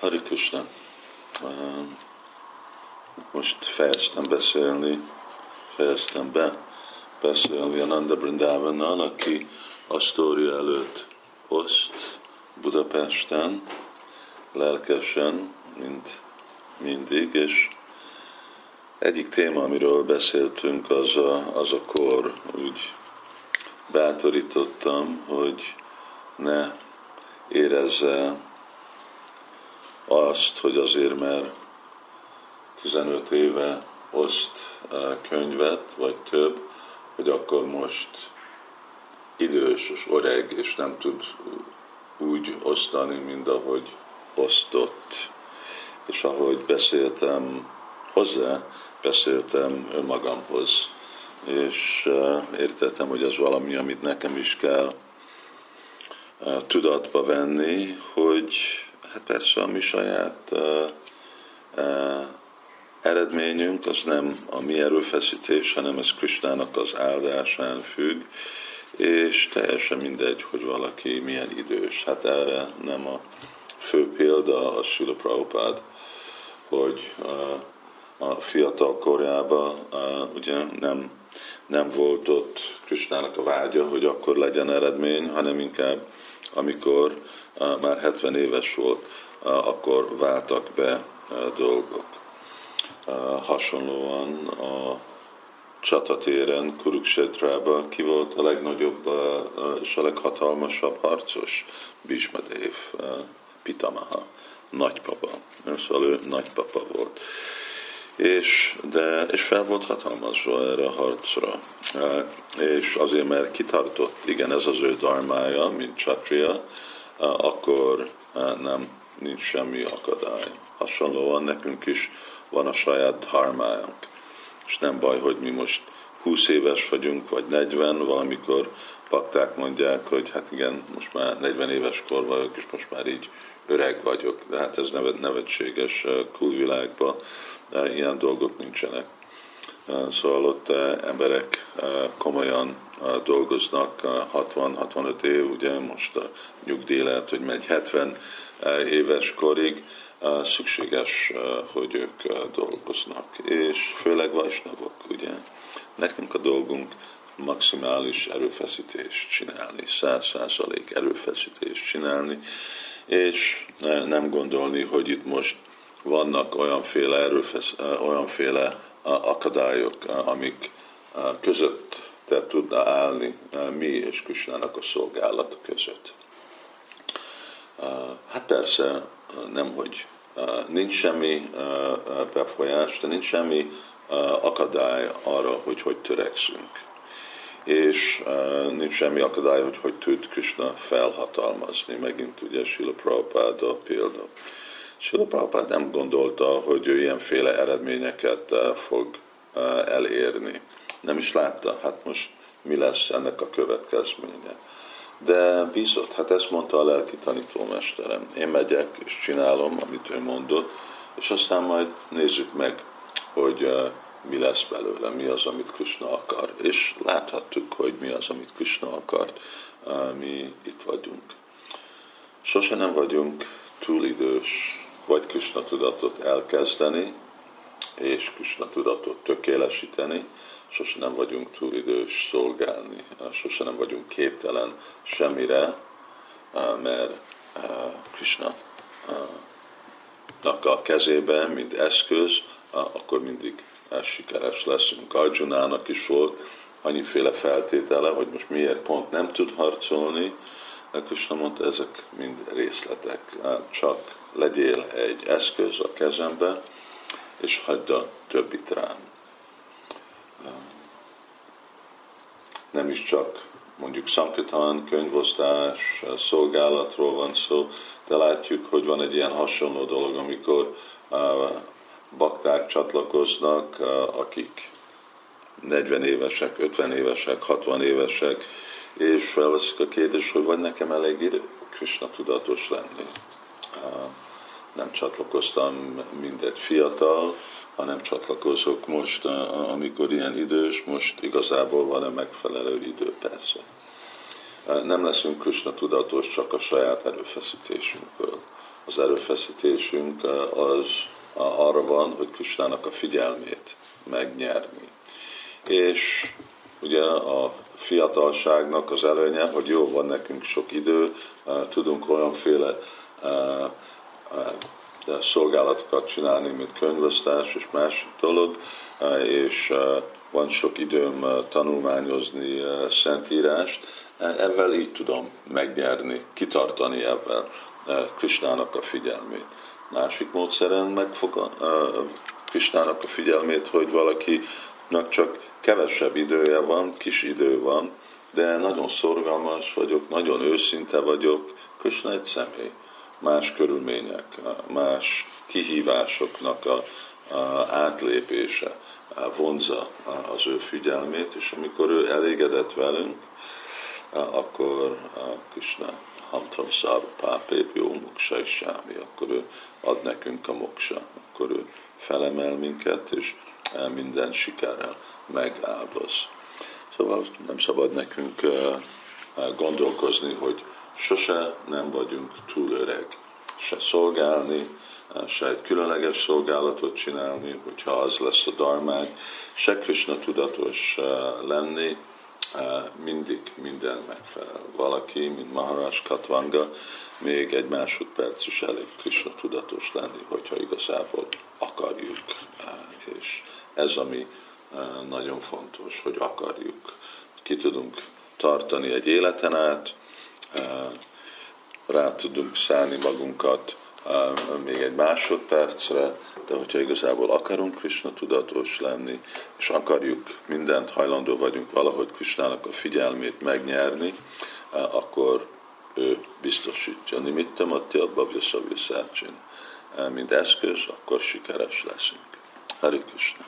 Hari Krishna. Most fejeztem beszélni, fejeztem be beszélni a Nanda Brindávannal, aki a sztória előtt oszt Budapesten, lelkesen, mint mindig, és egyik téma, amiről beszéltünk, az a, az a kor. Úgy bátorítottam, hogy ne érezze azt, hogy azért, mert 15 éve oszt könyvet, vagy több, hogy akkor most idős és öreg, és nem tud úgy osztani, mint ahogy osztott. És ahogy beszéltem hozzá, beszéltem önmagamhoz, és értettem, hogy ez valami, amit nekem is kell tudatba venni, hogy hát persze a mi saját eredményünk az nem a mi erőfeszítés, hanem ez Kristának az áldásán függ, és teljesen mindegy, hogy valaki milyen idős. Hát erre nem a fő példa a Sula Prabhupád, hogy a fiatal korjában ugye nem, nem volt ott Kristának a vágya, hogy akkor legyen eredmény, hanem inkább amikor már 70 éves volt, akkor váltak be dolgok. Hasonlóan a csatatéren, Kuruksetrában ki volt a legnagyobb és a leghatalmasabb harcos? Bismadev, Pitamaha, nagypapa. Szóval ő nagypapa volt. És, de, és fel volt hatalmazva erre a harcra. És azért, mert kitartott, igen, ez az ő darmája, mint csatria, akkor nem nincs semmi akadály. Hasonlóan nekünk is van a saját dharmájunk. És nem baj, hogy mi most 20 éves vagyunk, vagy 40, valamikor pakták mondják, hogy hát igen, most már 40 éves kor vagyok, és most már így öreg vagyok, de hát ez nevet, nevetséges kulvilágban, ilyen dolgok nincsenek. Szóval ott emberek komolyan dolgoznak 60-65 év, ugye most a nyugdíj lehet, hogy megy 70 éves korig, szükséges, hogy ők dolgoznak, és főleg vajsnagok, ugye. Nekünk a dolgunk maximális erőfeszítést csinálni, száz százalék erőfeszítést csinálni, és nem gondolni, hogy itt most vannak olyanféle, erőfesz, olyanféle akadályok, amik között te tudna állni mi és Krisnának a szolgálata között. Hát persze nem, hogy nincs semmi befolyás, de nincs semmi akadály arra, hogy hogy törekszünk. És nincs semmi akadály, hogy hogy tud Krishna felhatalmazni. Megint ugye Sila Prabhupáda példa. Sila Prabhupád nem gondolta, hogy ő ilyenféle eredményeket fog elérni. Nem is látta, hát most mi lesz ennek a következménye de bízott, hát ezt mondta a lelki tanítómesterem. Én megyek és csinálom, amit ő mondott, és aztán majd nézzük meg, hogy uh, mi lesz belőle, mi az, amit Krishna akar. És láthattuk, hogy mi az, amit Krishna akart, mi itt vagyunk. Sose nem vagyunk túl idős, vagy Krishna tudatot elkezdeni, és Krishna tudatot tökélesíteni, sose nem vagyunk túl idős szolgálni, sose nem vagyunk képtelen semmire, mert Krishna a kezébe, mint eszköz, akkor mindig sikeres leszünk. Arjunának is volt annyiféle feltétele, hogy most miért pont nem tud harcolni, Krishna mondta, ezek mind részletek. Csak legyél egy eszköz a kezembe, és hagyd a többit rám. nem is csak mondjuk Sankirtan, könyvosztás, szolgálatról van szó, de látjuk, hogy van egy ilyen hasonló dolog, amikor bakták csatlakoznak, akik 40 évesek, 50 évesek, 60 évesek, és felveszik a kérdés, hogy vagy nekem elég idő Krishna tudatos lenni. Nem csatlakoztam mindegy fiatal, ha nem csatlakozok most, amikor ilyen idős, most igazából van-e megfelelő idő, persze. Nem leszünk Krishna tudatos csak a saját erőfeszítésünkből, az erőfeszítésünk az arra van, hogy Krisnának a figyelmét megnyerni. És ugye a fiatalságnak az előnye, hogy jó, van nekünk sok idő, tudunk olyanféle szolgálatokat csinálni, mint könyvöztás és más dolog, és van sok időm tanulmányozni Szentírást, ezzel így tudom megnyerni, kitartani ebben Krisnának a figyelmét. Másik módszeren megfog Krisnának a figyelmét, hogy valakinek csak kevesebb idője van, kis idő van, de nagyon szorgalmas vagyok, nagyon őszinte vagyok, Krishna egy személy, más körülmények, más kihívásoknak a, a átlépése vonza az ő figyelmét, és amikor ő elégedett velünk, akkor Krishna Hamtam Száru Pápép jó moksa és sámi, akkor ő ad nekünk a moksa, akkor ő felemel minket, és minden sikerrel megáldoz. Szóval nem szabad nekünk gondolkozni, hogy sose nem vagyunk túl öreg, se szolgálni, se egy különleges szolgálatot csinálni, hogyha az lesz a darmány, se Krishna tudatos lenni, mindig minden megfelel. Valaki, mint Maharaj Katvanga, még egy másodperc is elég Krishna tudatos lenni, hogyha igazából akarjuk. És ez, ami nagyon fontos, hogy akarjuk. Ki tudunk tartani egy életen át, rá tudunk szállni magunkat még egy másodpercre, de hogyha igazából akarunk Krishna tudatos lenni, és akarjuk mindent, hajlandó vagyunk valahogy Krishnának a figyelmét megnyerni, akkor ő biztosítja. Nimittem a Babja Szavja Mint eszköz, akkor sikeres leszünk. Hari Krishna.